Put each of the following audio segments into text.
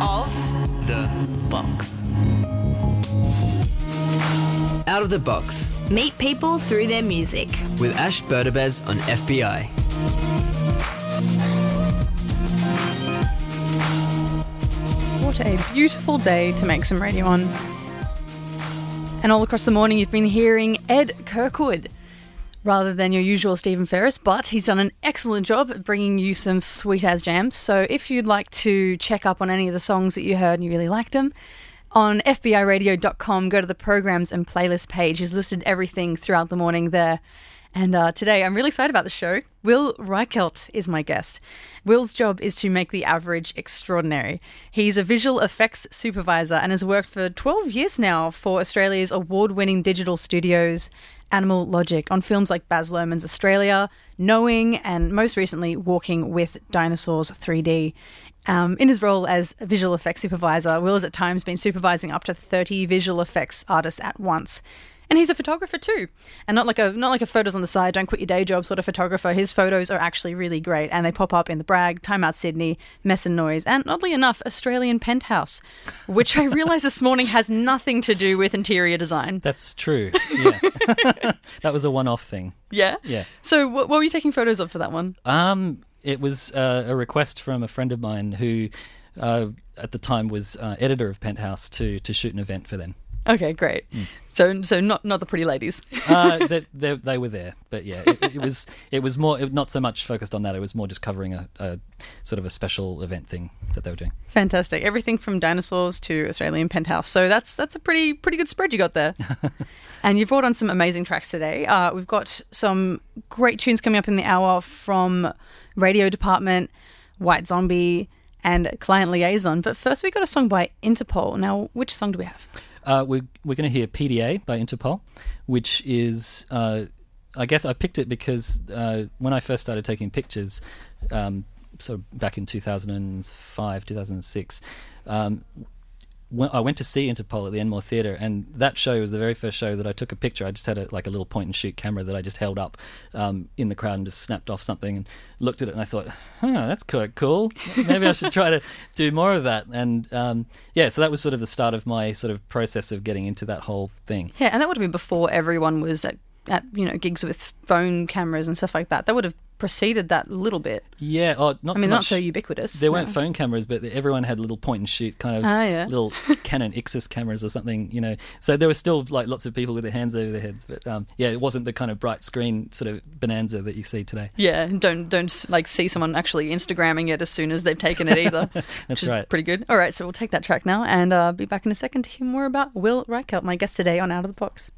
of The Box. Out of the Box Meet people through their music. with Ash Berdabez on FBI. What a beautiful day to make some radio on. And all across the morning, you've been hearing Ed Kirkwood rather than your usual Stephen Ferris, but he's done an excellent job at bringing you some sweet as jams. So if you'd like to check up on any of the songs that you heard and you really liked them, on FBIRadio.com, go to the programs and playlist page. He's listed everything throughout the morning there. And uh, today, I'm really excited about the show. Will Reichelt is my guest. Will's job is to make the average extraordinary. He's a visual effects supervisor and has worked for 12 years now for Australia's award winning digital studios, Animal Logic, on films like Baz Luhrmann's Australia, Knowing, and most recently, Walking with Dinosaurs 3D. Um, in his role as visual effects supervisor, Will has at times been supervising up to 30 visual effects artists at once. And he's a photographer too, and not like a not like a photos on the side, don't quit your day job sort of photographer. His photos are actually really great, and they pop up in the Brag, Time Out Sydney, Mess and Noise, and oddly enough, Australian Penthouse, which I realised this morning has nothing to do with interior design. That's true. Yeah. that was a one off thing. Yeah, Yeah. So what, what were you taking photos of for that one? Um, it was uh, a request from a friend of mine who, uh, at the time, was uh, editor of Penthouse to to shoot an event for them. Okay, great. So so not not the pretty ladies. Uh, they, they, they were there, but yeah, it, it was it was more it, not so much focused on that. It was more just covering a, a sort of a special event thing that they were doing. Fantastic. Everything from dinosaurs to Australian penthouse. So that's that's a pretty pretty good spread you got there. and you've brought on some amazing tracks today. Uh, we've got some great tunes coming up in the hour from Radio Department, White Zombie, and Client Liaison. But first, we've got a song by Interpol. Now, which song do we have? Uh, we're we're going to hear PDA by Interpol, which is uh, I guess I picked it because uh, when I first started taking pictures, um, so back in 2005, 2006. Um, I went to see Interpol at the Enmore Theatre, and that show was the very first show that I took a picture. I just had a, like a little point and shoot camera that I just held up um, in the crowd and just snapped off something and looked at it, and I thought, "Huh, that's quite cool. Maybe I should try to do more of that." And um, yeah, so that was sort of the start of my sort of process of getting into that whole thing. Yeah, and that would have been before everyone was at, at you know gigs with phone cameras and stuff like that. That would have preceded that a little bit. Yeah, oh, not I mean, so not so ubiquitous. There no. weren't phone cameras, but everyone had little point and shoot kind of Ah, yeah. little Canon Ixus cameras or something, you know. So there were still like lots of people with their hands over their heads, but um, yeah, it wasn't the kind of bright screen sort of bonanza that you see today. Yeah, don't don't like see someone actually Instagramming it as soon as they've taken it either. That's right. Pretty good. All right, so we'll take that track now and uh, be back in a second to hear more about Will Reichelt, my guest today on Out of the Box.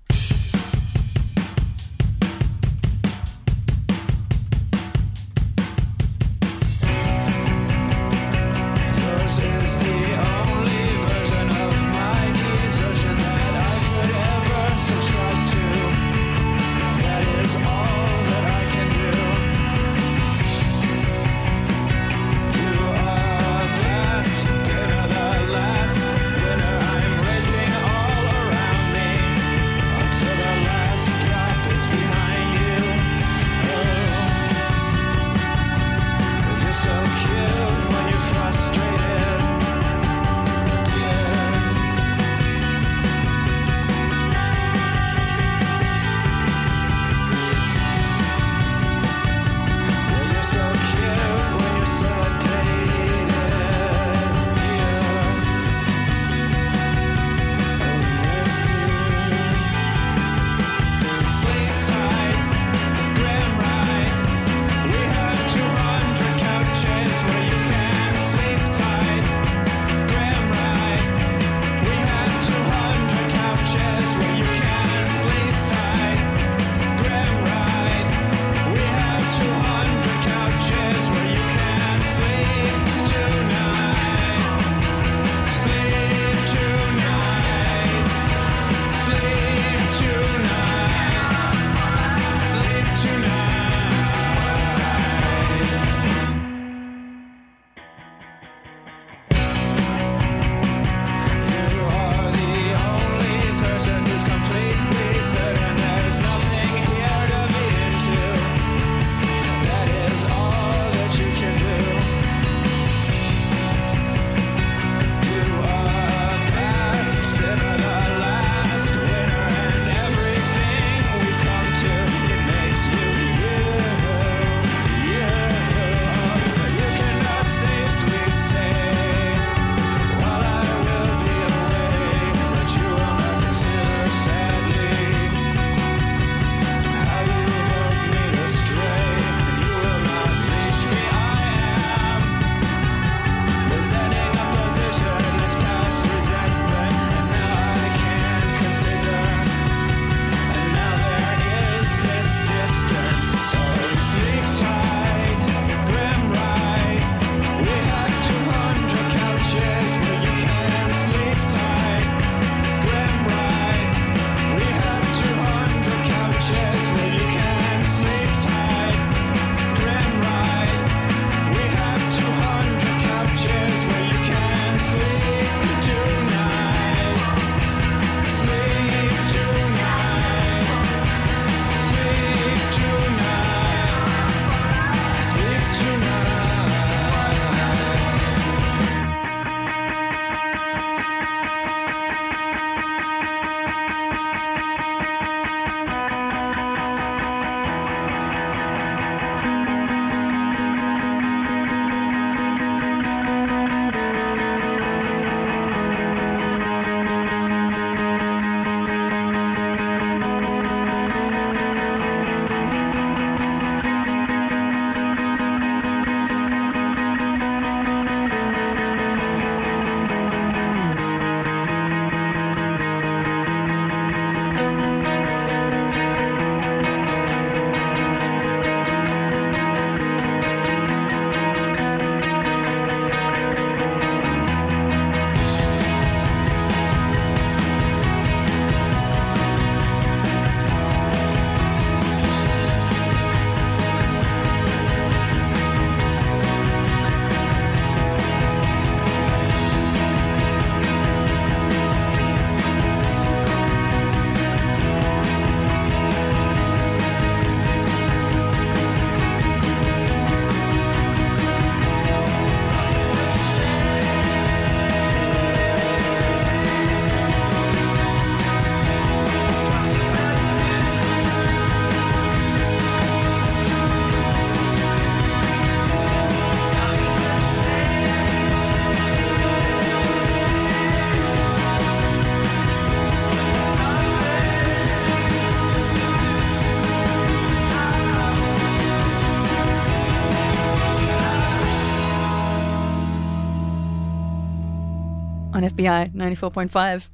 FBI 94.5.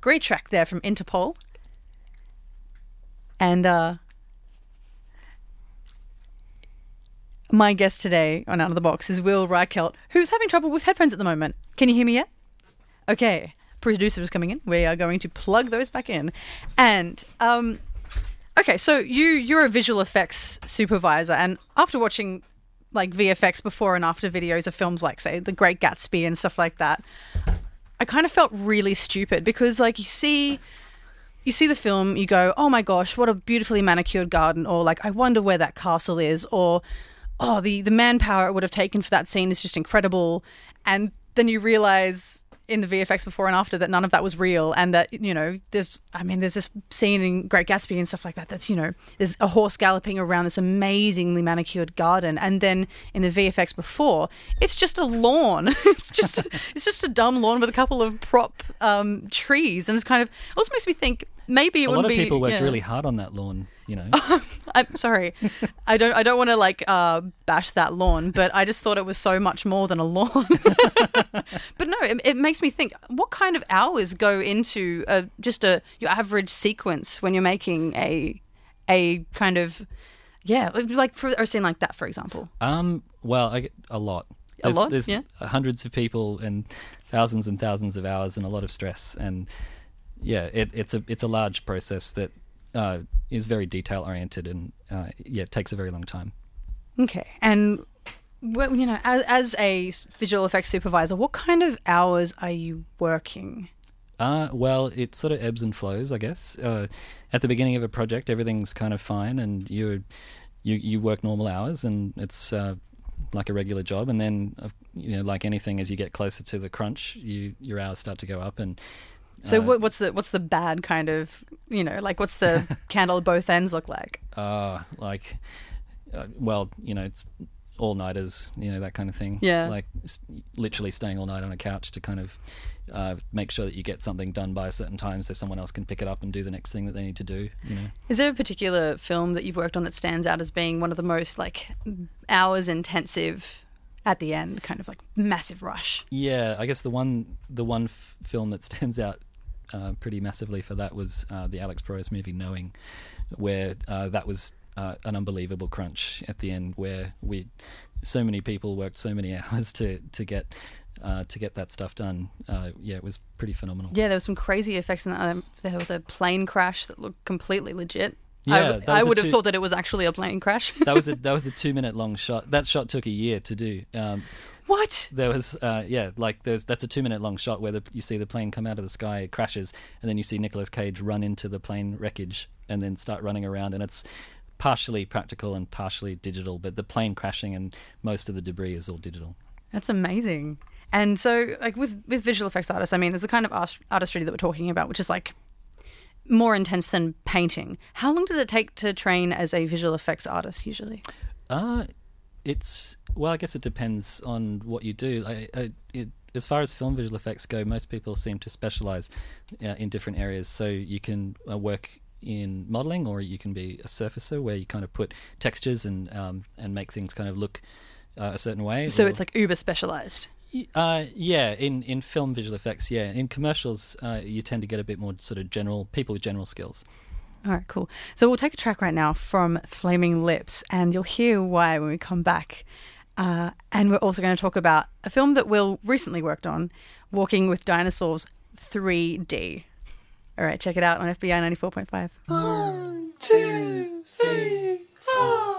Great track there from Interpol. And uh, my guest today on Out of the Box is Will Reichelt, who's having trouble with headphones at the moment. Can you hear me yet? Okay. Producer is coming in. We are going to plug those back in. And um, okay, so you you're a visual effects supervisor, and after watching like VFX before and after videos of films like say The Great Gatsby and stuff like that, I kind of felt really stupid because like you see you see the film, you go, "Oh my gosh, what a beautifully manicured garden," or like, "I wonder where that castle is," or "Oh, the the manpower it would have taken for that scene is just incredible," and then you realize in the VFX before and after that none of that was real, and that you know, there's, I mean, there's this scene in Great Gatsby and stuff like that. That's you know, there's a horse galloping around this amazingly manicured garden, and then in the VFX before, it's just a lawn. it's just it's just a dumb lawn with a couple of prop um, trees, and it's kind of it also makes me think maybe it A would lot of be people worked yeah. really hard on that lawn, you know. I'm sorry. I don't I don't want to like uh, bash that lawn, but I just thought it was so much more than a lawn. but no, it, it makes me think what kind of hours go into a, just a your average sequence when you're making a a kind of yeah, like for a scene like that for example. Um, well, I get a lot. A There's, lot? There's Yeah. hundreds of people and thousands and thousands of hours and a lot of stress. And yeah, it, it's a it's a large process that uh, is very detail oriented and uh, yeah, it takes a very long time. Okay. And well, you know, as, as a visual effects supervisor, what kind of hours are you working? Uh, well, it sort of ebbs and flows, I guess. Uh, at the beginning of a project, everything's kind of fine, and you you you work normal hours, and it's uh, like a regular job. And then, uh, you know, like anything, as you get closer to the crunch, you your hours start to go up, and So uh, what, what's the what's the bad kind of you know like what's the candle at both ends look like? uh, like, uh, well, you know, it's all nighters, you know, that kind of thing. Yeah. Like s- literally staying all night on a couch to kind of uh, make sure that you get something done by a certain time so someone else can pick it up and do the next thing that they need to do, you know. Is there a particular film that you've worked on that stands out as being one of the most like hours intensive at the end, kind of like massive rush? Yeah, I guess the one the one f- film that stands out uh, pretty massively for that was uh, the Alex Proyas movie Knowing, where uh, that was uh, an unbelievable crunch at the end, where we so many people worked so many hours to to get uh, to get that stuff done. Uh, yeah, it was pretty phenomenal. Yeah, there was some crazy effects in that. Um, there was a plane crash that looked completely legit. Yeah, I, w- that was I a would have two- thought that it was actually a plane crash. that was a that was a two minute long shot. That shot took a year to do. Um, what? there was uh, yeah like there's that's a two minute long shot where the, you see the plane come out of the sky it crashes and then you see Nicolas Cage run into the plane wreckage and then start running around and it's partially practical and partially digital but the plane crashing and most of the debris is all digital That's amazing. And so, like with with visual effects artists, I mean, there's the kind of art- artistry that we're talking about, which is like more intense than painting. How long does it take to train as a visual effects artist usually? Uh, it's well, I guess it depends on what you do. I, I, it, as far as film visual effects go, most people seem to specialize uh, in different areas. So you can uh, work in modeling, or you can be a surfacer, where you kind of put textures and um, and make things kind of look uh, a certain way. So or- it's like uber specialized. uh, yeah, in, in film visual effects, yeah. In commercials, uh, you tend to get a bit more sort of general people with general skills. All right, cool. So we'll take a track right now from Flaming Lips, and you'll hear why when we come back. Uh, and we're also going to talk about a film that Will recently worked on, Walking with Dinosaurs 3D. All right, check it out on FBI 94.5. One, two, three, four.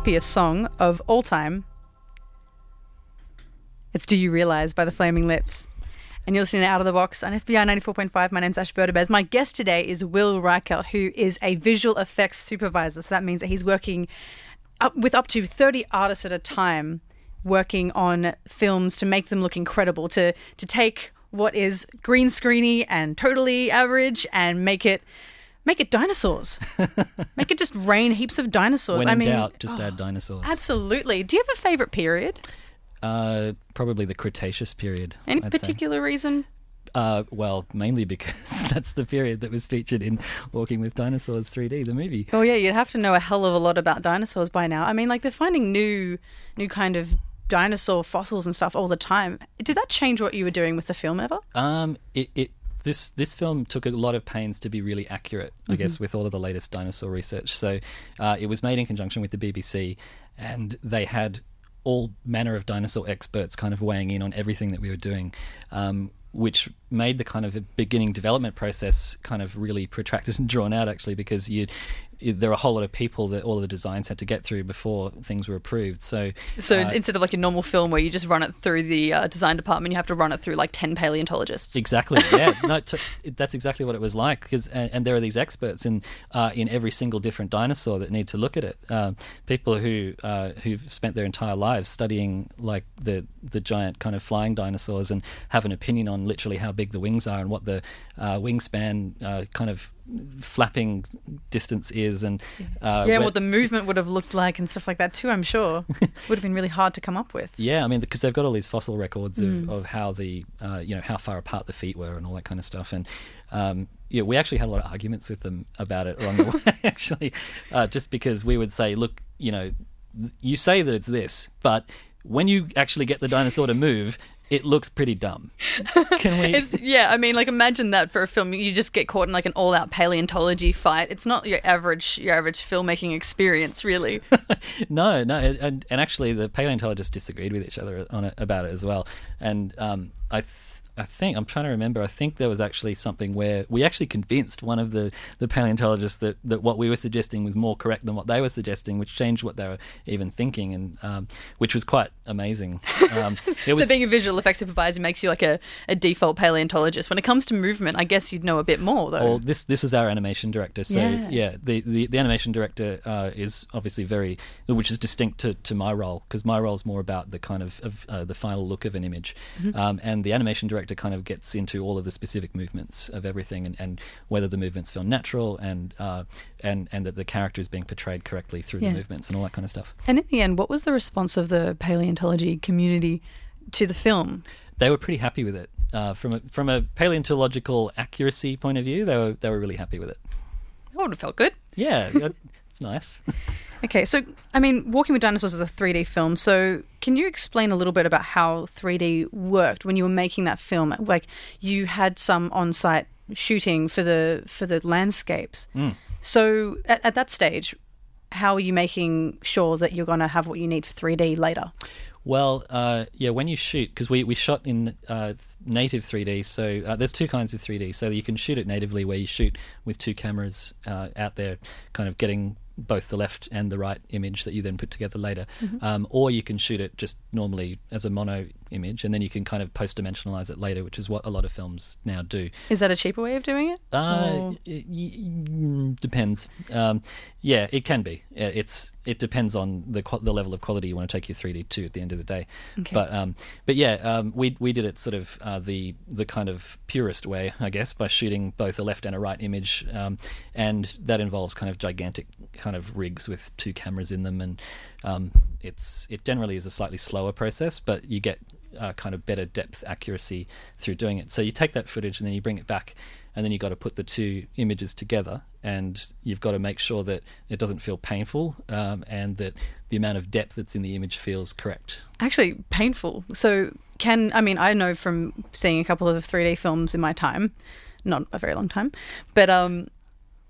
Happiest song of all time. It's Do You Realize by the Flaming Lips. And you're listening to Out of the Box on FBI 94.5. My name's Ash Berdabez. My guest today is Will Reichelt, who is a visual effects supervisor. So that means that he's working up with up to 30 artists at a time, working on films to make them look incredible, to, to take what is green screeny and totally average and make it. Make it dinosaurs. Make it just rain heaps of dinosaurs. When I mean, doubt, just oh, add dinosaurs. Absolutely. Do you have a favorite period? Uh, probably the Cretaceous period. Any I'd say. particular reason? Uh, well, mainly because that's the period that was featured in Walking with Dinosaurs 3D, the movie. Oh yeah, you'd have to know a hell of a lot about dinosaurs by now. I mean, like they're finding new, new kind of dinosaur fossils and stuff all the time. Did that change what you were doing with the film ever? Um, it, it this this film took a lot of pains to be really accurate, I guess, with all of the latest dinosaur research. So uh, it was made in conjunction with the BBC, and they had all manner of dinosaur experts kind of weighing in on everything that we were doing. Um, which made the kind of beginning development process kind of really protracted and drawn out, actually, because you, there are a whole lot of people that all of the designs had to get through before things were approved. So, So uh, instead of like a normal film where you just run it through the uh, design department, you have to run it through like ten paleontologists. Exactly. Yeah. no, t- that's exactly what it was like. Because and, and there are these experts in uh, in every single different dinosaur that need to look at it. Um, people who uh, who've spent their entire lives studying like the the giant kind of flying dinosaurs and have an opinion on literally how big the wings are and what the uh, wingspan uh, kind of flapping distance is and uh, yeah, where- what the movement would have looked like and stuff like that too. I'm sure would have been really hard to come up with. Yeah, I mean, because they've got all these fossil records of, of how the, uh, you know, how far apart the feet were and all that kind of stuff. And um, yeah, we actually had a lot of arguments with them about it along the way, actually, uh, just because we would say, look, you know, you say that it's this, but when you actually get the dinosaur to move, it looks pretty dumb. Can we? It's, yeah, I mean, like imagine that for a film. You just get caught in like an all-out paleontology fight. It's not your average your average filmmaking experience, really. no, no, and and actually the paleontologists disagreed with each other on it about it as well. And um, I. Th- I think I'm trying to remember. I think there was actually something where we actually convinced one of the, the paleontologists that, that what we were suggesting was more correct than what they were suggesting, which changed what they were even thinking, and um, which was quite amazing. Um, so being a visual effects supervisor makes you like a, a default paleontologist. When it comes to movement, I guess you'd know a bit more though. Well, this this is our animation director. So Yeah. yeah, the, the, the animation director uh, is obviously very, which is distinct to, to my role because my role is more about the kind of, of uh, the final look of an image, um, and the animation director kind of gets into all of the specific movements of everything and, and whether the movements feel natural and uh, and and that the character is being portrayed correctly through Yeah. the movements and all that kind of stuff. and in the end, what was the response of the paleontology community to the film? they were pretty happy with it. Uh, from a, from a paleontological accuracy point of view, they were they were really happy with it. That would have felt good. Yeah, it's nice. Okay, so I mean, Walking with Dinosaurs is a 3D film. So, can you explain a little bit about how 3D worked when you were making that film? Like, you had some on-site shooting for the for the landscapes. So, at, at that stage, how are you making sure that you're going to have what you need for 3D later? Well, uh, yeah, when you shoot, because we, we shot in uh, native 3D, so uh, there's two kinds of 3D. So you can shoot it natively, where you shoot with two cameras uh, out there, kind of getting both the left and the right image that you then put together later. Um, or you can shoot it just normally as a mono image, and then you can kind of post dimensionalize it later, which is what a lot of films now do. Is that a cheaper way of doing it? Uh, y- mm, depends. Um, yeah, it can be. It's it depends on the qu- the level of quality you want to take your 3D to at the end of the day. Okay. But um, but yeah, um, we we did it sort of uh, the the kind of purest way, I guess, by shooting both a left and a right image, um, and that involves kind of gigantic kind of rigs with two cameras in them, and um, it's it generally is a slightly slower process, but you get uh, kind of better depth accuracy through doing it. So you take that footage and then you bring it back, and then you've got to put the two images together, and you've got to make sure that it doesn't feel painful, um, and that the amount of depth that's in the image feels correct. actually painful. So can I mean I know from seeing a couple of 3D films in my time, not a very long time, but um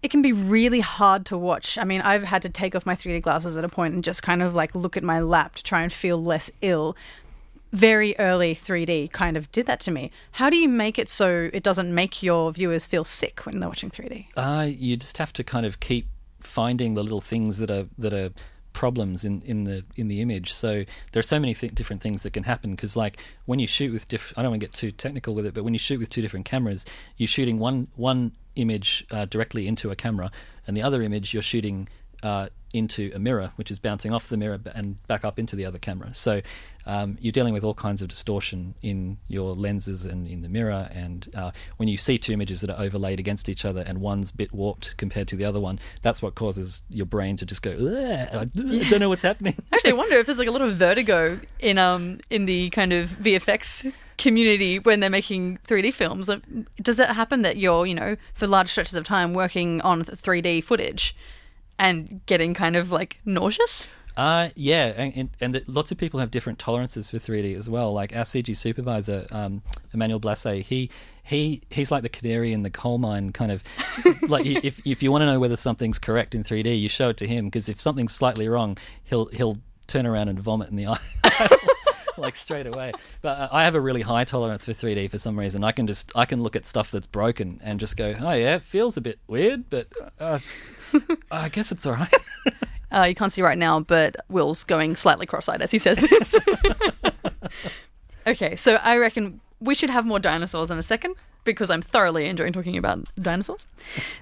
it can be really hard to watch. I mean, I've had to take off my 3D glasses at a point and just kind of like look at my lap to try and feel less ill. Very early 3D kind of did that to me. How do you make it so it doesn't make your viewers feel sick when they're watching 3D? Uh, you just have to kind of keep finding the little things that are that are problems in, in the in the image. So there are so many th- different things that can happen because like when you shoot with diff- I don't want to get too technical with it, but when you shoot with two different cameras, you're shooting one one image uh, directly into a camera, and the other image you're shooting uh, into a mirror, which is bouncing off the mirror and back up into the other camera. So um, you're dealing with all kinds of distortion in your lenses and in the mirror. And uh, when you see two images that are overlaid against each other and one's a bit warped compared to the other one, that's what causes your brain to just go, I don't know what's happening. Actually, I wonder if there's like a lot of vertigo in um in the kind of VFX community when they're making 3D films. Does that happen that you're, you know, for large stretches of time working on 3D footage and getting kind of like nauseous? Uh, yeah, and, and, and that lots of people have different tolerances for 3D as well. Like our CG supervisor, um, Emmanuel Blasset, he he he's like the canary in the coal mine, kind of. like if if you want to know whether something's correct in 3D, you show it to him because if something's slightly wrong, he'll he'll turn around and vomit in the eye. like straight away but uh, i have a really high tolerance for 3d for some reason i can just i can look at stuff that's broken and just go oh yeah it feels a bit weird but uh, i guess it's all right Uh, you can't see right now, but Will's going slightly cross-eyed as he says this. okay, so I reckon we should have more dinosaurs in a second because I'm thoroughly enjoying talking about dinosaurs.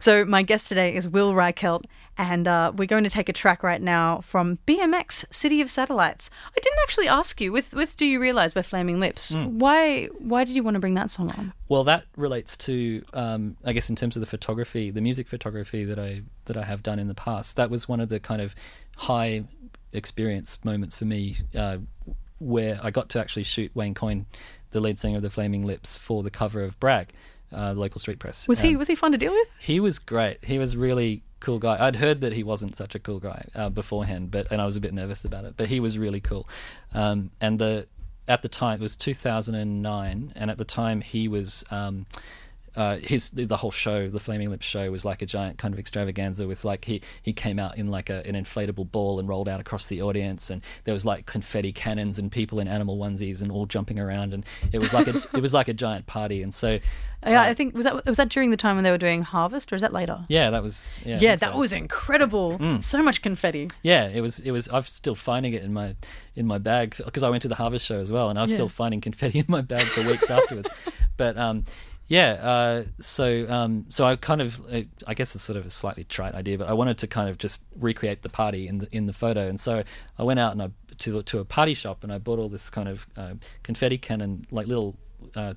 So my guest today is Will Reichelt, and uh, we're going to take a track right now from BMX City of Satellites. I didn't actually ask you with with Do You Realize by Flaming Lips. Why why did you want to bring that song on? Well, that relates to, um, I guess, in terms of the photography, the music photography that I that I have done in the past. That was one of the kind of high experience moments for me, uh, where I got to actually shoot Wayne Coyne, the lead singer of the Flaming Lips, for the cover of Brag, uh, local street press. Was he Um, was he fun to deal with? he was great. He was really cool guy. I'd heard that he wasn't such a cool guy uh, beforehand, but and I was a bit nervous about it. But he was really cool. Um, and the at the time it was 2009, and at the time he was. Um, uh, his the whole show, the Flaming Lips show, was like a giant kind of extravaganza. With like he he came out in like a, an inflatable ball and rolled out across the audience, and there was like confetti cannons and people in animal onesies and all jumping around, and it was like a it was like a giant party. And so Yeah, uh, I think was that was that during the time when they were doing Harvest, or is that later? yeah, that was yeah, Yeah, that so. was incredible. So much confetti. Yeah, it was. It was. I'm still finding it in my in my bag because I went to the Harvest show as well, and I was Yeah. still finding confetti in my bag for weeks afterwards. But um, yeah. Uh, so um, so I kind of uh, I guess it's sort of a slightly trite idea, but I wanted to kind of just recreate the party in the in the photo, and so I went out and I to to a party shop and I bought all this kind of uh, confetti cannon like little. Uh,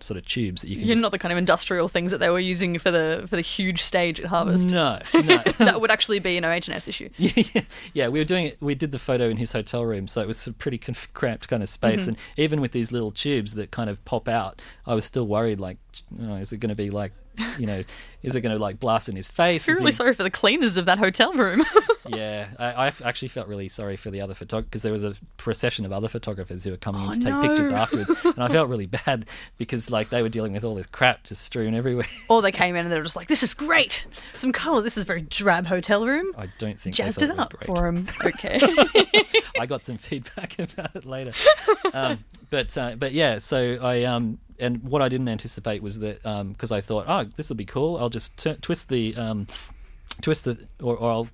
sort of tubes that you can. You're just, not the kind of industrial things that they were using for the for the huge stage at Harvest. No, no. that would actually be an H&S issue. yeah, yeah, we were doing it. We did the photo in his hotel room, so it was a pretty cramped kind of space. Mm-hmm. And even with these little tubes that kind of pop out, I was still worried. Like, oh, is it going to be like, you know, is it going to like blast in his face? I feel really he- sorry for the cleaners of that hotel room. Yeah, I actually felt really sorry for the other photographers because there was a procession of other photographers who were coming Oh, in to take no. pictures afterwards, and I felt really bad because like they were dealing with all this crap just strewn everywhere. or they came in and they were just like, "This is great, some colour. This is a very drab hotel room." I don't think Jazzed it up great. for him. Okay. I got some feedback about it later. Um, but uh, but yeah, so I um and what I didn't anticipate was that because I thought, oh, this will be cool. I'll just t- twist the um, twist the or, or I'll.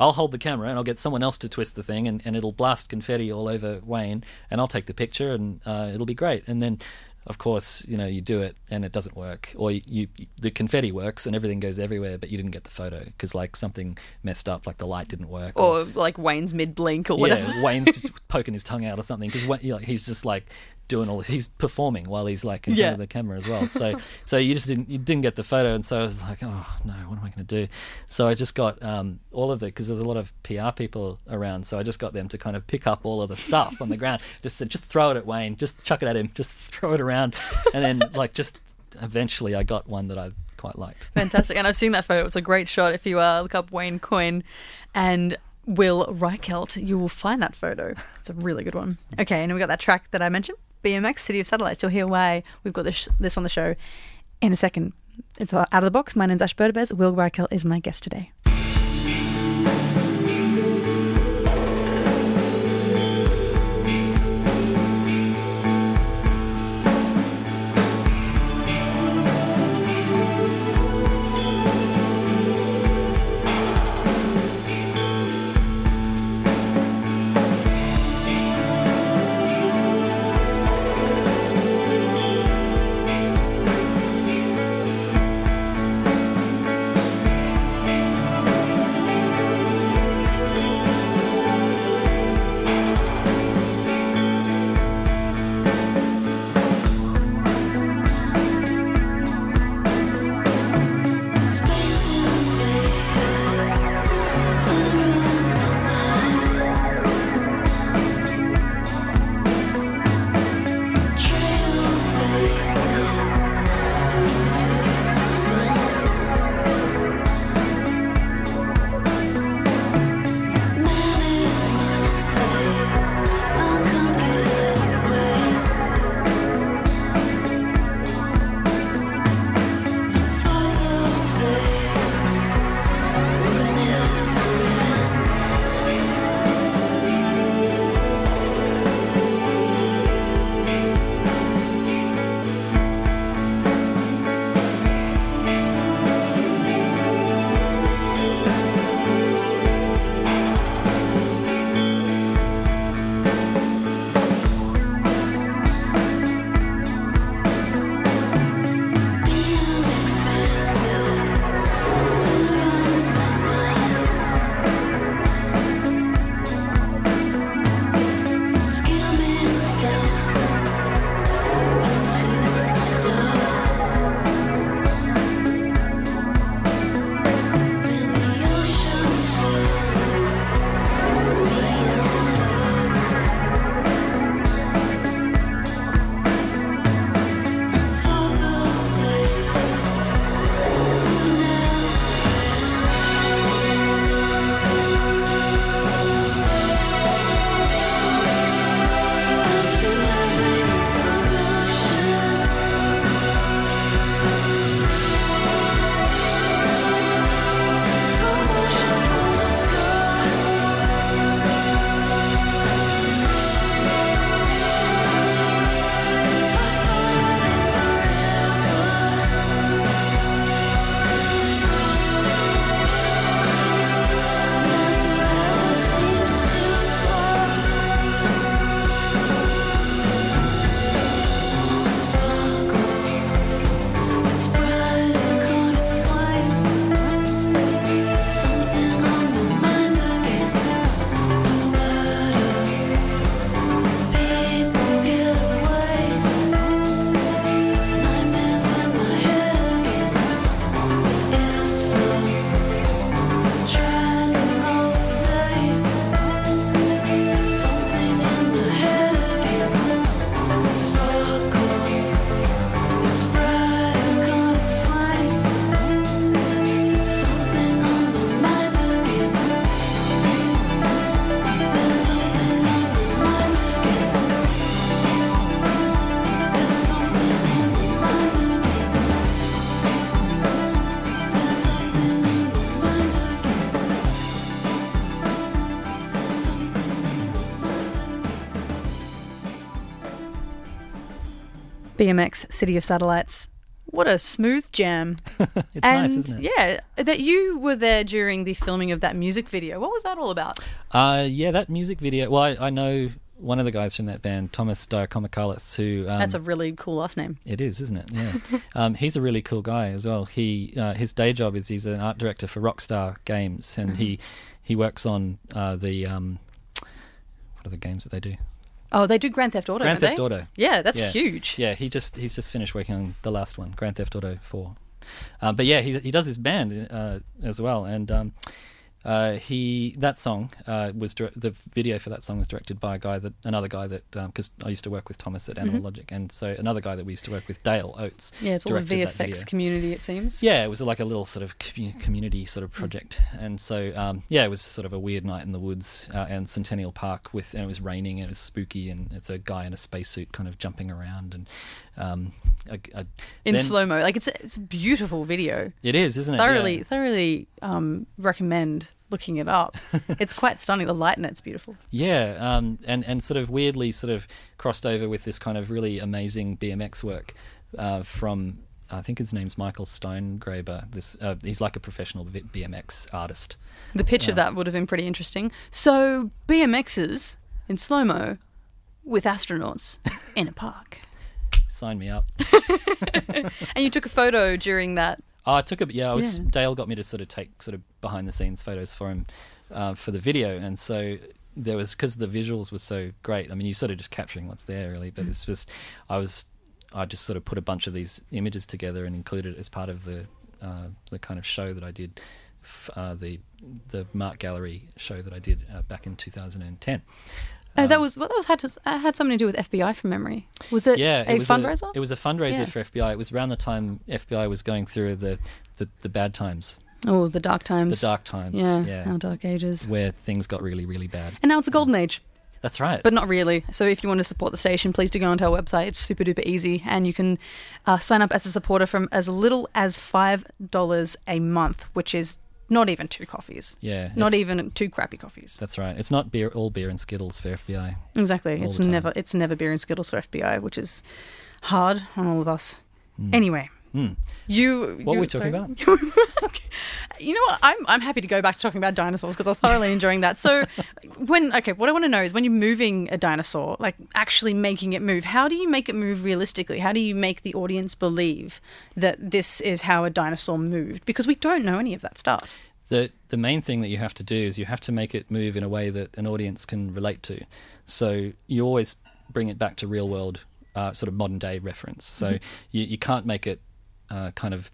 I'll hold the camera and I'll get someone else to twist the thing and, and it'll blast confetti all over Wayne and I'll take the picture and uh, it'll be great. And then, of course, you know, you do it and it doesn't work, or you, you the confetti works and everything goes everywhere, but you didn't get the photo because like something messed up, like the light didn't work, or like Wayne's mid blink or whatever. yeah, Wayne's just poking his tongue out or something because like, he's just like doing all this he's performing while he's like in Yeah. front of the camera as well. So so you just didn't you didn't get the photo, and so I was like, oh no, what am I going to do? So I just got um, all of the because there's a lot of PR people around, so I just got them to kind of pick up all of the stuff on the ground. Just said, just throw it at Wayne, just chuck it at him, just throw it around, and then like just eventually I got one that I quite liked. Fantastic. And I've seen that photo. It's a great shot. If you uh, look up Wayne Coyne and Will Reichelt, you will find that photo. It's a really good one. Okay, and we've got that track that I mentioned, BMX, City of Satellites. You'll hear why we've got this, this on the show in a second. It's out of the box. My name's Ash Berdabez. Will Reichelt is my guest today. BMX City of Satellites. What a smooth jam. It's and nice, isn't it? yeah, that you were there during the filming of that music video. What was that all about? Uh, yeah, that music video. Well, I, I know one of the guys from that band, Thomas Diakomikalis, who um, That's a really cool last name. It is, isn't it? Yeah. um, he's a really cool guy as well. He uh, his day job is he's an art director for Rockstar Games, and he he works on uh, the um, what are the games that they do? Oh, they do Grand Theft Auto. Grand Theft they? Auto. Yeah, that's Yeah. huge. Yeah, he just he's just finished working on the last one, Grand Theft Auto Four. Um, but yeah, he he does his band uh, as well, and um, uh, he that song uh, was dir- the video for that song was directed by a guy that another guy that because I used to work with Thomas at Animal Logic, and so another guy that we used to work with, Dale Oates. Yeah, it's all the. VFX community, it seems. Yeah, it was like a little sort of community sort of project, and so um, yeah, it was sort of a weird night in the woods uh, and Centennial Park with, and it was raining and it was spooky, and it's a guy in a spacesuit kind of jumping around, and um, In then- slow mo, like it's a, it's a beautiful video. It is, isn't it? Thoroughly, Yeah. thoroughly um, recommend looking it up. it's quite stunning. The light in it's beautiful. Yeah, um, and and sort of weirdly sort of crossed over with this kind of really amazing BMX work uh, from. I think his name's Michael Stonegraber. This uh, he's like a professional BMX artist. The pitch of that would have been pretty interesting. So BMXs in slow mo with astronauts in a park. Sign me up. And you took a photo during that. Oh, I took a yeah. I was Yeah. Dale got me to sort of take sort of behind the scenes photos for him uh, for the video, and so there was because the visuals were so great. I mean, you're sort of just capturing what's there, really. But it's just I was I just sort of put a bunch of these images together and included it as part of the uh, the kind of show that I did. Uh, the the Mark Gallery show that I did uh, back in 2010. Oh, that was well, that was had to, uh, had something to do with FBI from memory. Was it yeah, a it was fundraiser? A, it was a fundraiser Yeah. for FBI. It was around the time FBI was going through the the, the bad times, oh, the dark times. the dark times. Yeah, yeah. our dark ages. where things got really, really bad. And now it's a golden age. That's right. but not really. So if you want to support the station, please do go onto our website. It's super duper easy, and you can uh, sign up as a supporter from as little as five dollars a month, which is not even two coffees. yeah, Not even two crappy coffees. That's right. It's not beer, all beer and Skittles for FBI. Exactly. all It's never it's never beer and skittles for FBI, which is hard on all of us. Hmm. Anyway. Mm. You, What you- were we talking sorry. you know what? I'm I'm happy to go back to talking about dinosaurs because I'm thoroughly enjoying that. So, when okay, what I want to know is when you're moving a dinosaur, like actually making it move, how do you make it move realistically? How do you make the audience believe that this is how a dinosaur moved? Because we don't know any of that stuff. The the main thing that you have to do is you have to make it move in a way that an audience can relate to. So you always bring it back to real world, uh, sort of modern day reference. So you you can't make it uh, kind of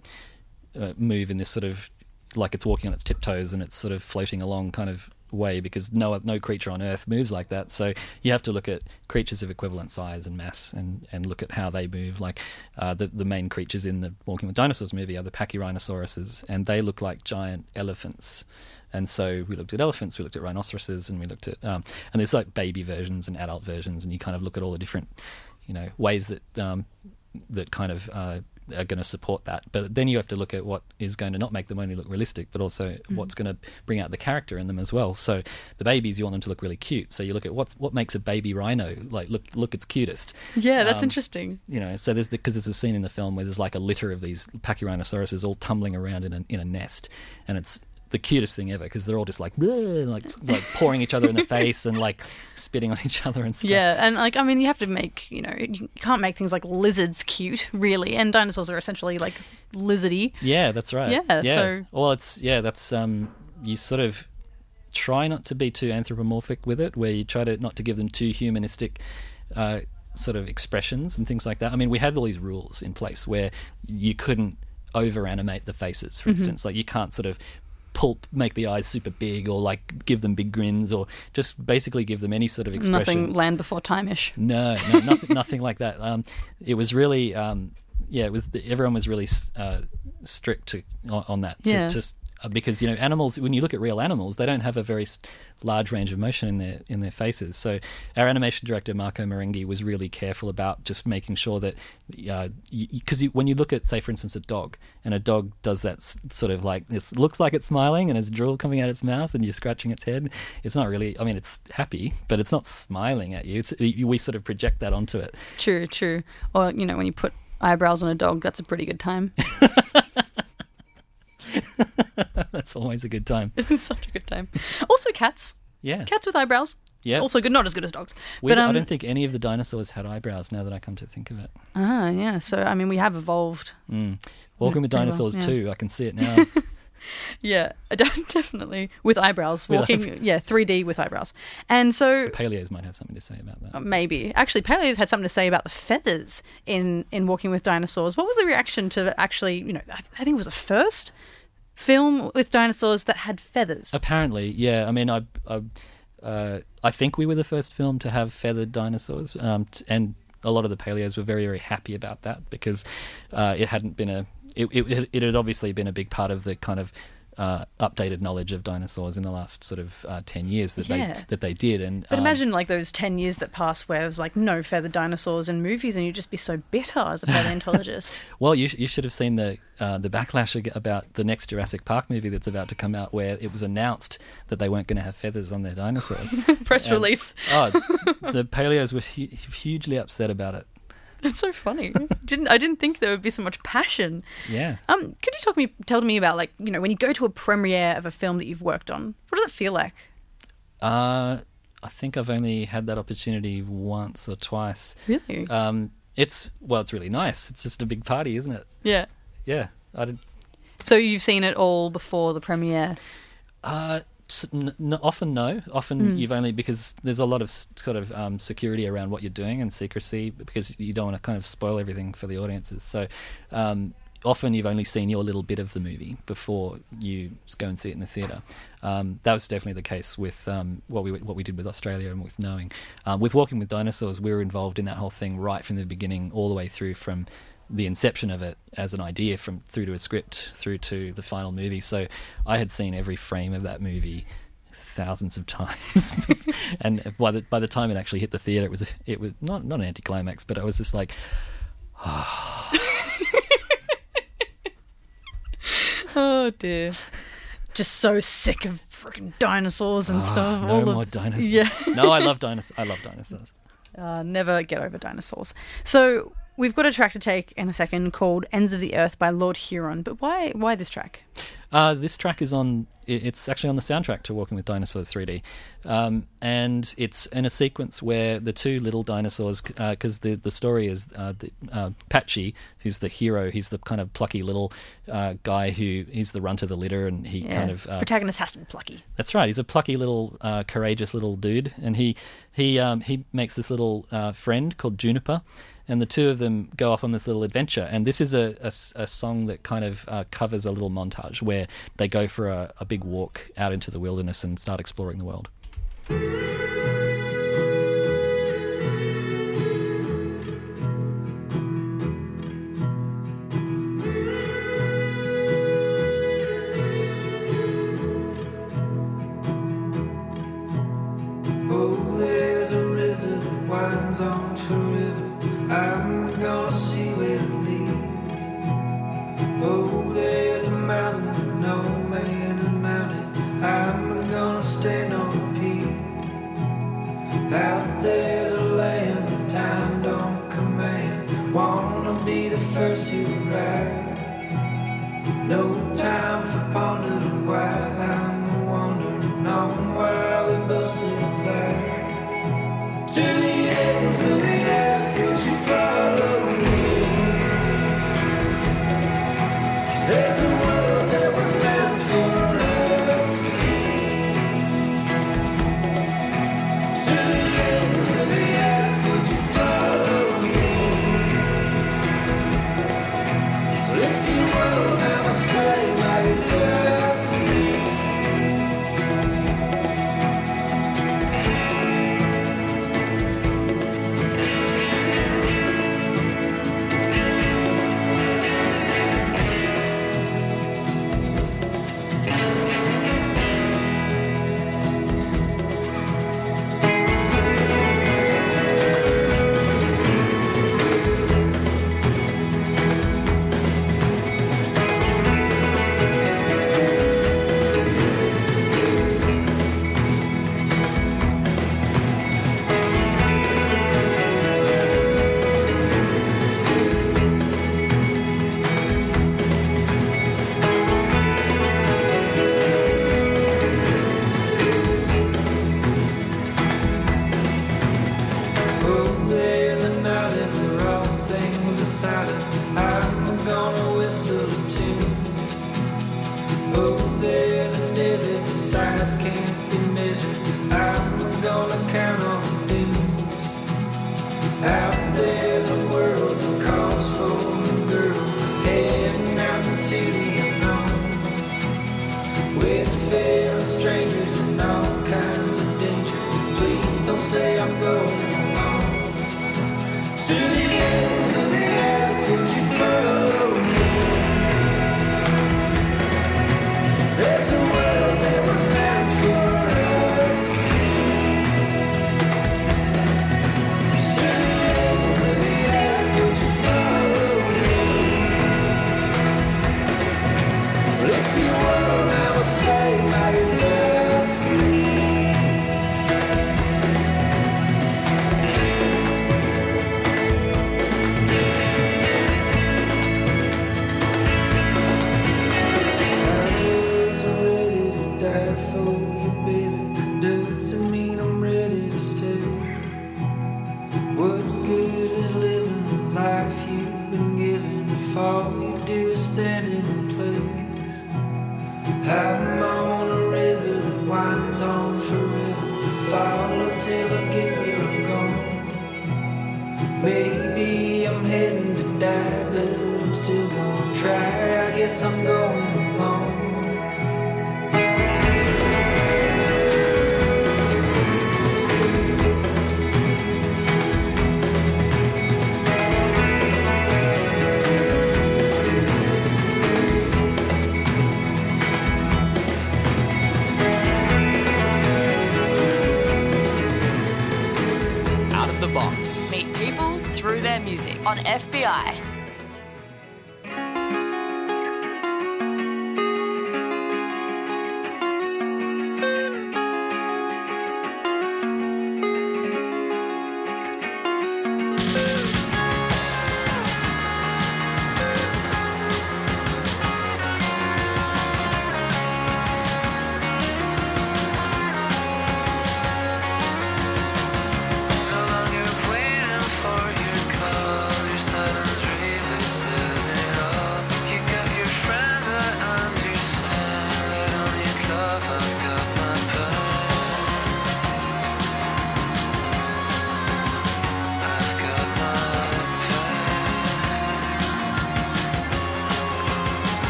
uh, move in this sort of like it's walking on its tiptoes and it's sort of floating along kind of way because no no creature on earth moves like that. So you have to look at creatures of equivalent size and mass and and look at how they move. Like uh, the the main creatures in the walking with dinosaurs movie are the pachyrhinosaurus and they look like giant elephants. And so we looked at elephants, we looked at rhinoceroses, and we looked at um, and there's like baby versions and adult versions, and you kind of look at all the different, you know, ways that um, that kind of uh, are going to support that. But then you have to look at what is going to not make them only look realistic, but also what's going to bring out the character in them as well. So the babies, you want them to look really cute. So you look at what's what makes a baby rhino like look look its cutest. Yeah, that's Um, interesting. You know, so there's because there's a scene in the film where there's like a litter of these pachyrhinoceroses all tumbling around in a in a nest, and it's the cutest thing ever because they're all just like like like pouring each other in the face and like spitting on each other and stuff. Yeah, and like I mean, you have to make you know you can't make things like lizards cute, really, and dinosaurs are essentially like lizardy. Yeah, that's right. Yeah, so- well, it's yeah, that's um, you sort of try not to be too anthropomorphic with it, where you try to not to give them too humanistic. Uh, sort of expressions and things like that. I mean, we had all these rules in place where you couldn't over animate the faces, Mm-hmm. for instance. Like you can't sort of pull make the eyes super big or like give them big grins or just basically give them any sort of expression. Nothing land before time ish. No, no, nothing, nothing like that. Um, it was really, um, yeah, it was everyone was really uh, strict to, on, on that. To Yeah. just Uh, because you know animals. When you look at real animals, they don't have a very large range of motion in their in their faces. So our animation director Marco Marenghi was really careful about just making sure that uh, because you, when you look at say for instance a dog and a dog does that s- sort of like this looks like it's smiling and has drool coming out its mouth and you're scratching its head. It's not really. I mean, it's happy, but it's not smiling at you. It's we sort of project that onto it. True, true. Or you know, when you put eyebrows on a dog, that's a pretty good time. That's always a good time. it's such a good time. Also, cats. Yeah. Cats with eyebrows. Yeah. Also good, not as good as dogs. We, but um, I don't think any of the dinosaurs had eyebrows. Now that I come to think of it, ah, yeah. So I mean, we have evolved. mm. Walking with pretty well, Dinosaurs yeah. too. I can see it now. Yeah, definitely with eyebrows. With Walking, yeah, 3D with eyebrows. And so Paleos might have something to say about that. uh, maybe actually, Paleo's had something to say about the feathers in in Walking with Dinosaurs. What was the reaction to actually? You know, I, I think it was the first film with dinosaurs that had feathers. Apparently, yeah. I mean, I, I, uh, I think we were the first film to have feathered dinosaurs, um, t- and a lot of the paleos were very, very happy about that because uh, it hadn't been a. It, it, it had obviously been a big part of the kind of uh, updated knowledge of dinosaurs in the last sort of uh, ten years that Yeah. they that they did. And But um, imagine like those 10 years that passed where it was like no feathered dinosaurs in movies and you'd just be so bitter as a paleontologist. Well, you, sh- you should have seen the uh, the backlash about the next Jurassic Park movie that's about to come out, where it was announced that they weren't going to have feathers on their dinosaurs. Press And- release. oh, the paleos were hu- hugely upset about it. That's so funny. didn't I didn't think there would be so much passion. Yeah. Um, could you talk me tell me about like, you know, when you go to a premiere of a film that you've worked on, what does it feel like? Uh, I think I've only had that opportunity once or twice. Really? Um, it's well, it's really nice. It's just a big party, isn't it? yeah. Yeah. I did, So you've seen it all before the premiere. Uh, n- often no. Often you've only because there's a lot of sort of um, security around what you're doing and secrecy because you don't want to kind of spoil everything for the audiences. So um, often you've only seen your little bit of the movie before you go and see it in the theatre. Um, that was definitely the case with um, what we what we did with Australia and with Knowing. Um, with Walking with Dinosaurs, we were involved in that whole thing right from the beginning, all the way through from the inception of it as an idea from through to a script through to the final movie. So I had seen every frame of that movie thousands of times, and by the by the time it actually hit the theater, it was it was not not an anticlimax, but I was just like, Oh dear. Just so sick of freaking dinosaurs and stuff. "Ah, no all more of, dinosaurs. Yeah. no, I love dinosaurs. I love dinosaurs. Uh, never get over dinosaurs. So we've got a track to take in a second called "Ends of the Earth" by Lord Huron. But why? Why this track? Uh, this track is on. It's actually on the soundtrack to Walking with Dinosaurs 3D, um, and it's in a sequence where the two little dinosaurs, because the the story is uh, the, uh, Patchi, who's the hero. He's the kind of plucky little uh, guy who he's the runt of the litter, and he Yeah. kind of uh, Protagonist has to be plucky. that's right. He's a plucky little, uh, courageous little dude, and he he um, he makes this little uh, friend called Juniper, and the two of them go off on this little adventure. And this is a a song that kind of uh, covers a little montage where they go for a, a big walk out into the wilderness and start exploring the world. Oh,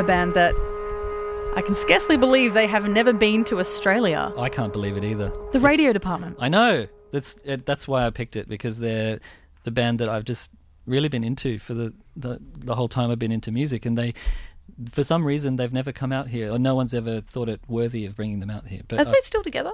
a band that I can scarcely believe they have never been to Australia. I can't believe it either. The It's- radio department. I know. That's it, that's why I picked it because they're the band that I've just really been into for the, the the whole time I've been into music, and they. For some reason, they've never come out here, or no one's ever thought it worthy of bringing them out here. But Are I, they still together?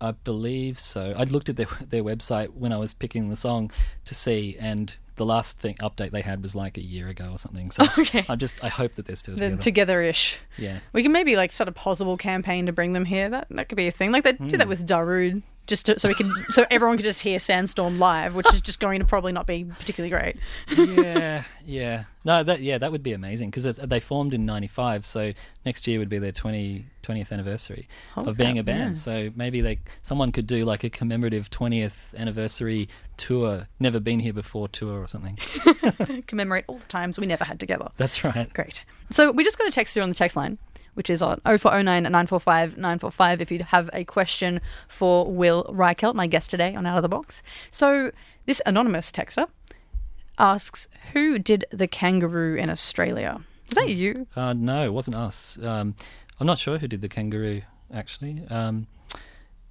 I believe so. I looked at their their website when I was picking the song to see, and the last thing update they had was like a year ago or something. So Okay. I just I hope that they're still They're together. together-ish. yeah. We can maybe like start a possible campaign to bring them here. That that could be a thing. Like they did that hmm. with Darude, just to, so we can so everyone could just hear Sandstorm live, which is just going to probably not be particularly great. yeah, yeah. No, that yeah, that would be amazing because they formed in '95, so next year would be their 20, 20th anniversary of being a band. yeah. So maybe they someone could do like a commemorative 20th anniversary tour, never been here before tour or something. Commemorate all the times we never had together. That's right. Great. So we just got a text here on the text line, which is on 0409 945 945 if you have a question for Will Reichelt, my guest today on Out of the Box. So this anonymous texter asks, Who did the kangaroo in Australia? Was that you? Uh, no, it wasn't us. Um, I'm not sure who did the kangaroo actually. Um,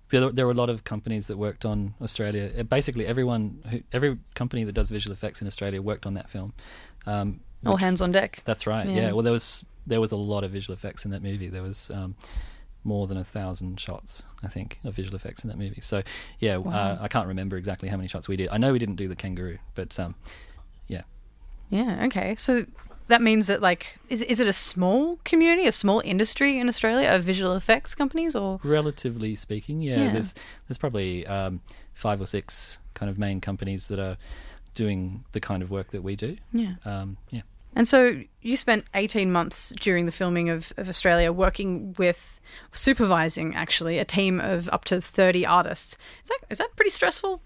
there, there were a lot of companies that worked on Australia. Uh, Basically, everyone, who, every company that does visual effects in Australia worked on that film. Um, All hands on deck. That's right. Yeah. Yeah. Well, there was there was a lot of visual effects in that movie. There was um, more than a thousand shots, I think, of visual effects in that movie. So yeah, uh, I can't remember exactly how many shots we did. I know we didn't do the kangaroo, but um, yeah. Yeah, okay. So that means that, like, is, is it a small community, a small industry in Australia of visual effects companies, or? Relatively speaking, yeah, Yeah. there's there's probably um, five or six kind of main companies that are doing the kind of work that we do. Yeah. Um, yeah. And so you spent 18 months during the filming of, of Australia working with, supervising actually, a team of up to 30 artists. Is that, is that pretty stressful?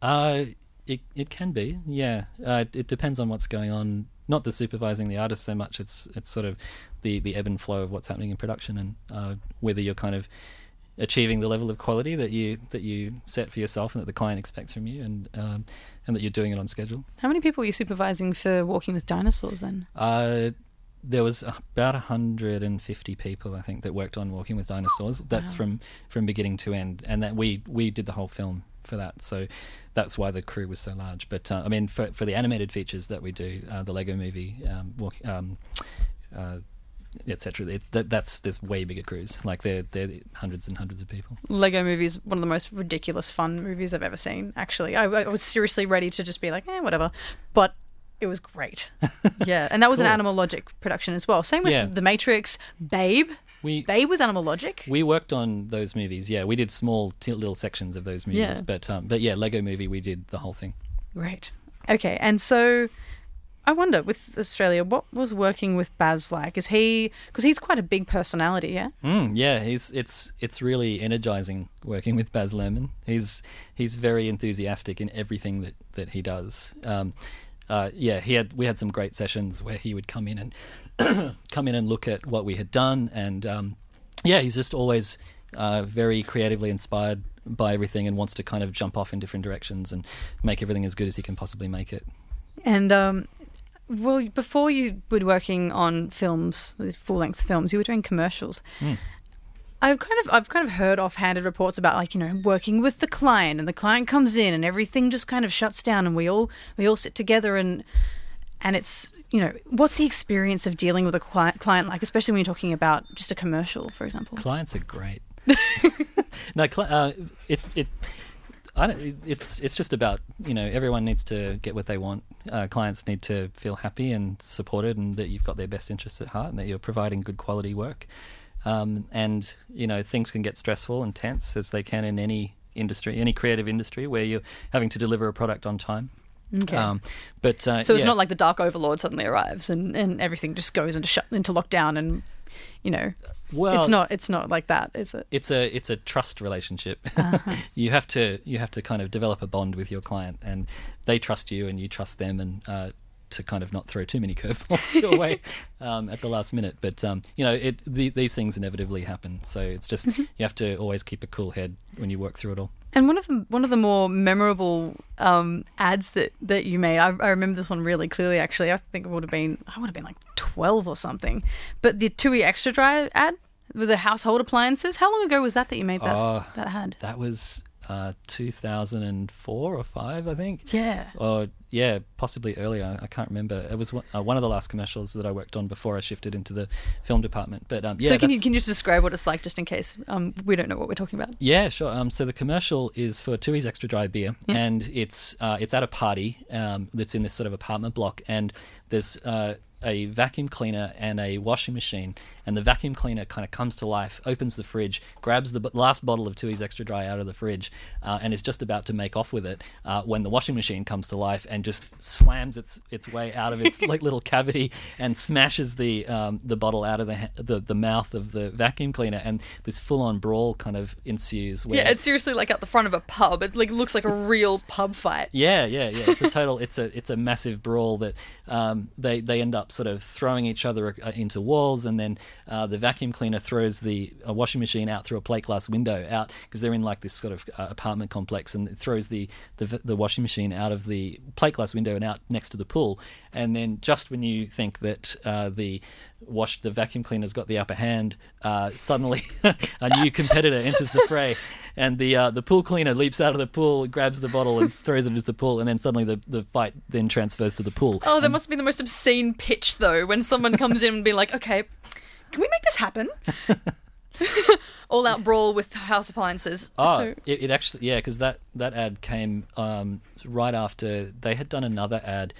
Uh, it it can be, yeah. Uh, it depends on what's going on. Not the supervising the artist so much. It's it's sort of the the ebb and flow of what's happening in production and uh, whether you're kind of achieving the level of quality that you that you set for yourself and that the client expects from you, and um, and that you're doing it on schedule. How many people were you supervising for Walking with Dinosaurs then? Uh, there was about 150 people, I think, that worked on Walking with Dinosaurs. That's from from beginning to end, and that we we did the whole film for that. So that's why the crew was so large. But uh, I mean, for for the animated features that we do, uh, the Lego Movie, um, walk, um, uh, etc. That, that's there's way bigger crews. Like they're they're hundreds and hundreds of people. Lego movie is one of the most ridiculous fun movies I've ever seen. Actually, I, I was seriously ready to just be like, eh, whatever. But it was great. yeah, and that was an Animal Logic production as well. Same with Yeah. The Matrix, Babe. We Babe was Animal Logic. we worked on those movies. Yeah, we did small t- little sections of those movies. Yeah. But um, but yeah, Lego Movie, we did the whole thing. Great. Okay, and so I wonder with Australia, what was working with Baz like? Is he because he's quite a big personality? Yeah. Mm, yeah, he's it's it's really energizing working with Baz Luhrmann. He's he's very enthusiastic in everything that, that he does. Um, uh, yeah, he had we had some great sessions where he would come in and come in and look at what we had done, and um, yeah, he's just always uh, very creatively inspired by everything and wants to kind of jump off in different directions and make everything as good as he can possibly make it. And um, well, before you were working on films, full length films, you were doing commercials. I've kind of I've kind of heard offhanded reports about like you know working with the client and the client comes in and everything just kind of shuts down and we all we all sit together and and it's you know what's the experience of dealing with a client, like especially when you're talking about just a commercial for example Clients are great. no, cli- uh, it it. I don't, it's it's just about you know everyone needs to get what they want. Uh, clients need to feel happy and supported, and that you've got their best interests at heart, and that you're providing good quality work. Um, and you know things can get stressful and tense as they can in any industry, any creative industry, where you're having to deliver a product on time. okay Um, but uh, so it's yeah. not like the dark overlord suddenly arrives and, and everything just goes into shut into lockdown and you know well, it's not it's not like that is it it's a it's a trust relationship. you have to you have to kind of develop a bond with your client, and they trust you, and you trust them, and uh, to kind of not throw too many curveballs your way um, at the last minute. But um, you know, it the, these things inevitably happen. So it's just you have to always keep a cool head when you work through it all. And one of the one of the more memorable um, ads that, that you made, I, I remember this one really clearly. Actually, I think it would have been I would have been like twelve or something. But the TUI Extra Dry ad with the household appliances. How long ago was that that you made that Oh, that ad? That was uh, 2004 or five, I think. Yeah. Or yeah, possibly earlier. I can't remember. It was one, uh, one of the last commercials that I worked on before I shifted into the film department. But um, yeah, so can you can you just describe what it's like, just in case um, we don't know what we're talking about? Yeah, sure. Um, so the commercial is for Tui's Extra Dry Beer, and it's uh, it's at a party um, that's in this sort of apartment block, and there's uh, a vacuum cleaner and a washing machine, and the vacuum cleaner kind of comes to life, opens the fridge, grabs the b- last bottle of Tui's Extra Dry out of the fridge, uh, and is just about to make off with it uh, when the washing machine comes to life and just slams its its way out of its like little cavity and smashes the um, the bottle out of the, ha- the the mouth of the vacuum cleaner, and this full on brawl kind of ensues. Where, Yeah, it's seriously like at the front of a pub. It like looks like a real pub fight. yeah, yeah, yeah. It's a total. It's a it's a massive brawl that um, they they end up sort of throwing each other uh, into walls, and then uh, the vacuum cleaner throws the uh, washing machine out through a plate glass window out because they're in like this sort of uh, apartment complex, and it throws the, the the washing machine out of the plate glass window and out next to the pool. And then just when you think that uh, the wash the vacuum cleaner's got the upper hand, uh, suddenly a new competitor enters the fray, and the uh, the pool cleaner leaps out of the pool, grabs the bottle, and throws it into the pool, and then suddenly the, the fight then transfers to the pool. Oh, that must be the most obscene pitch though, when someone comes in and be like, "Okay, can we make this happen?" All out brawl with house appliances. Oh, So- it, it actually yeah, because that that ad came um, right after they had done another ad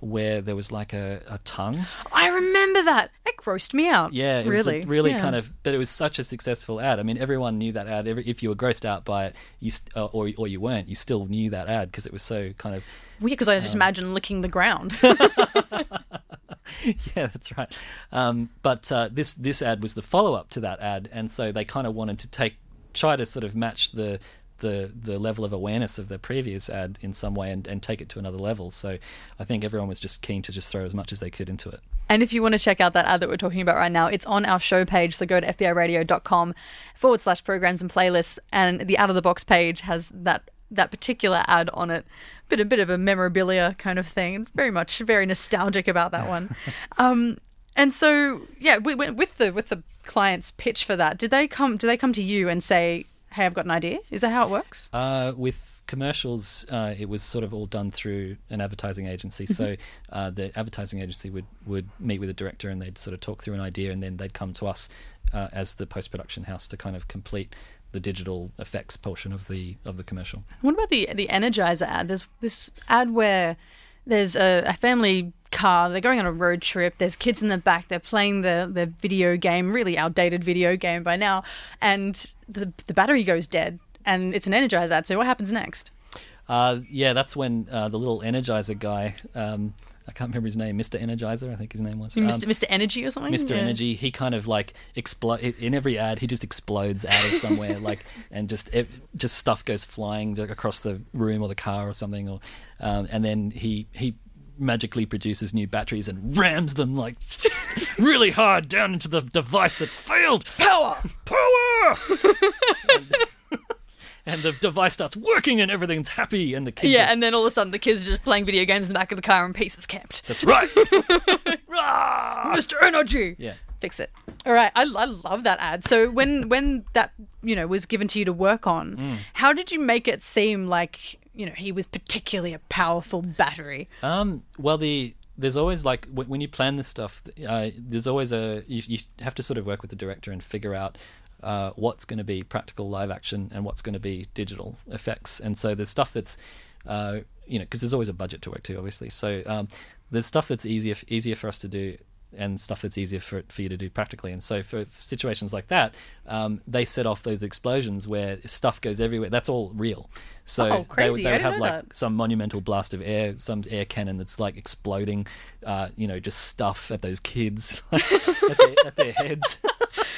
where there was like a, a tongue. I remember that. It grossed me out. Yeah, it really, was a really Yeah. kind of, but it was such a successful ad. I mean, everyone knew that ad. Every, if you were grossed out by it, you st- uh, or or you weren't, you still knew that ad because it was so kind of weird because I just imagine licking the ground. yeah, that's right. Um, but uh, this this ad was the follow up to that ad, and so they kind of wanted to take try to sort of match the the the level of awareness of the previous ad in some way and, and take it to another level. So I think everyone was just keen to just throw as much as they could into it. And if you want to check out that ad that we're talking about right now, it's on our show page. So go to fbiradio.com forward slash programs and playlists. And the out of the box page has that that particular ad on it. Bit a bit of a memorabilia kind of thing. Very much very nostalgic about that one. um, and so yeah, we went with the with the client's pitch for that. Did they come? Do they come to you and say, "Hey, I've got an idea"? Is that how it works? Uh, with commercials, uh, it was sort of all done through an advertising agency. So uh, the advertising agency would, would meet with the director and they'd sort of talk through an idea, and then they'd come to us uh, as the post production house to kind of complete the digital effects portion of the of the commercial. What about the the Energizer ad? There's this ad where there's a, a family car. They're going on a road trip. There's kids in the back. They're playing the the video game, really outdated video game by now, and the the battery goes dead. And it's an Energizer ad. So what happens next? Uh, yeah, that's when uh, the little Energizer guy. Um, I can't remember his name, Mr. Energizer, I think his name was. Um, Mr. Mr. Energy or something? Mr. Yeah. Energy, he kind of like explode in every ad. He just explodes out of somewhere, like, and just it, just stuff goes flying across the room or the car or something, or um, and then he he magically produces new batteries and rams them like just really hard down into the device that's failed. Power, power. and, and the device starts working and everything's happy and the kids. Yeah, are- and then all of a sudden the kids are just playing video games in the back of the car and peace is kept. that's right. Rah! Mr. Energy. yeah. fix it. All right, I, I love that ad. So when when that you know was given to you to work on, Mm. how did you make it seem like you know he was particularly a powerful battery? Um, well, the there's always like when, when you plan this stuff, uh, there's always a you, you have to sort of work with the director and figure out uh, what's going to be practical live action and what's going to be digital effects. And so there's stuff that's uh, you know because there's always a budget to work to, obviously. So um, there's stuff that's easier easier for us to do and stuff that's easier for for you to do practically. And so for situations like that, um, they set off those explosions where stuff goes everywhere. That's all real. So Oh, they, they would have like that. some monumental blast of air, some air cannon that's like exploding, uh, you know, just stuff at those kids at, their, at their heads.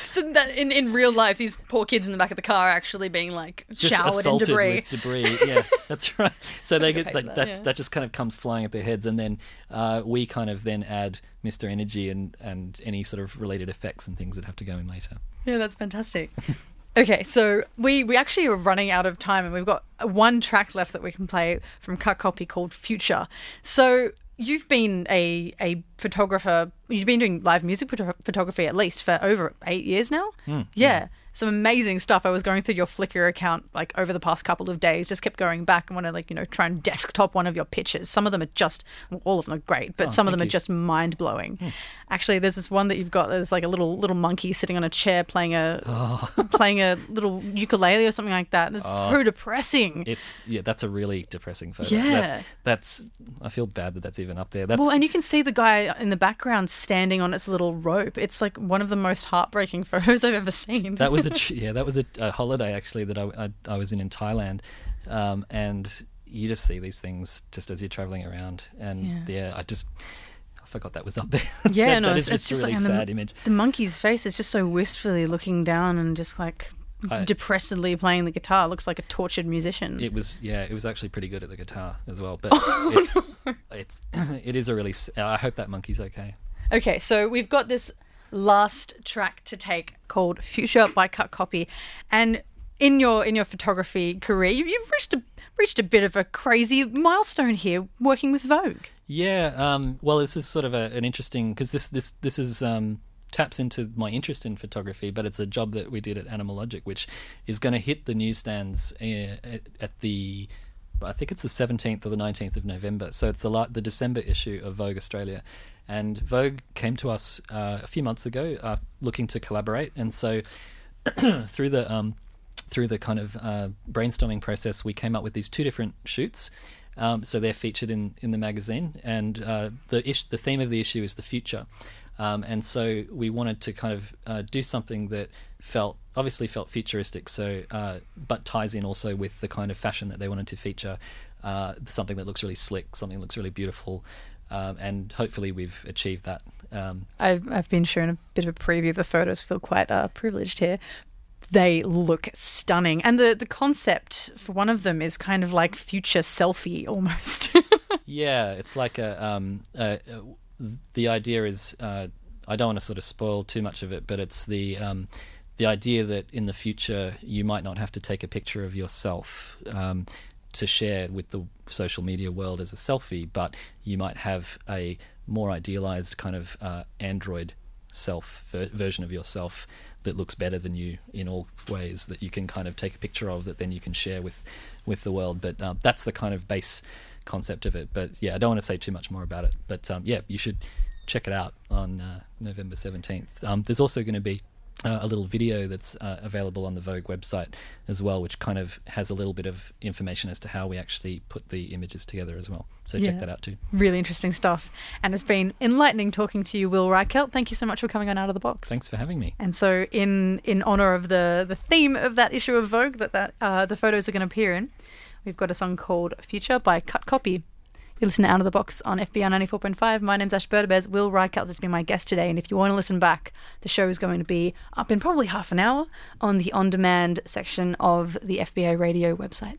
So that in, in real life, these poor kids in the back of the car are actually being like just showered in debris. with debris. Yeah, that's right. So they get like, that. that, That, just kind of comes flying at their heads, and then uh, we kind of then add Mister Energy and and any sort of related effects and things that have to go in later. Yeah, that's fantastic. okay, so we we actually are running out of time, and we've got one track left that we can play from Cut Copy called Future. So you've been a a photographer. You've been doing live music photography at least for over eight years now. Hmm, yeah. Some amazing stuff. I was going through your Flickr account like over the past couple of days. Just kept going back and want to like you know try and desktop one of your pictures. Some of them are just well, all of them are great, but oh, some of them are just mind blowing. Hmm. Actually, there's this one that you've got. There's like a little little monkey sitting on a chair playing a oh. playing a little ukulele or something like that. It's oh. so depressing. It's yeah, that's a really depressing photo. Yeah. That- that's I feel bad that that's even up there. That's well, and you can see the guy in the background standing on its little rope. It's like one of the most heartbreaking photos I've ever seen. that was a yeah that was a, a holiday actually that I, I, I was in in Thailand, um, and you just see these things just as you're traveling around, and yeah, I just I forgot that was up there. yeah, That- no, that it's, it's just really like sad the, image. The monkey's face is just so wistfully looking down and just like I- depressedly playing the guitar. Looks like a tortured musician. It was yeah, it was actually pretty good at the guitar as well. But Oh, it's it's it is a really. I hope that monkey's okay. Okay, so we've got this last track to take called "Future" by Cut Copy, and in your in your photography career, you, you've reached a reached a bit of a crazy milestone here, working with Vogue. Yeah. Um, well, this is sort of a, an interesting because this this this is um, taps into my interest in photography, but it's a job that we did at Animal Logic, which is going to hit the newsstands uh, at, the. I think it's the 17th or the 19th of November. So it's the the December issue of Vogue Australia, and Vogue came to us uh, a few months ago, uh, looking to collaborate, and so through the um, through the kind of uh, brainstorming process, we came up with these two different shoots. Um, so they're featured in, in the magazine, and uh, the ish, the theme of the issue is the future. Um, and so we wanted to kind of uh, do something that felt obviously felt futuristic, so uh, but ties in also with the kind of fashion that they wanted to feature. Uh, something that looks really slick, something that looks really beautiful, um, and hopefully we've achieved that. Um, I've I've been shown a bit of a preview of the photos. Feel quite uh, privileged here. They look stunning, and the the concept for one of them is kind of like future selfie almost. Yeah, it's like a um, uh, uh, the idea is uh, I don't want to sort of spoil too much of it, but it's the um, the idea that in the future you might not have to take a picture of yourself um, to share with the social media world as a selfie, but you might have a more idealized kind of uh, Android self ver- version of yourself that looks better than you in all ways that you can kind of take a picture of that then you can share with with the world. But um, that's the kind of base concept of it. But yeah i don't want to say too much more about it. But um, yeah you should check it out on uh, november 17th um, there's also going to be uh, a little video that's uh, available on the Vogue website as well, which kind of has a little bit of information as to how we actually put the images together as well. So Yeah. check that out too. really interesting stuff, and it's been enlightening talking to you, Will Reichelt. Thank you so much for coming on Out of the Box. Thanks for having me. And so, in in honor of the the theme of that issue of Vogue that that uh, the photos are going to appear in, we've got a song called "Future" by Cut Copy. You listen to Out of the Box on point five. My name's Ash Berdabez. Will Reichelt has been my guest today, and if you want to listen back, the show is going to be up in probably half an hour on the on demand section of the FBI radio website.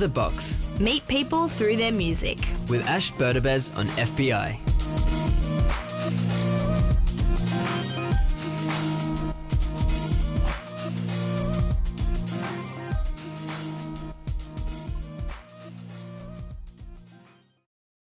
The Box Meet people through their music. with Ash Burdabez on FBI.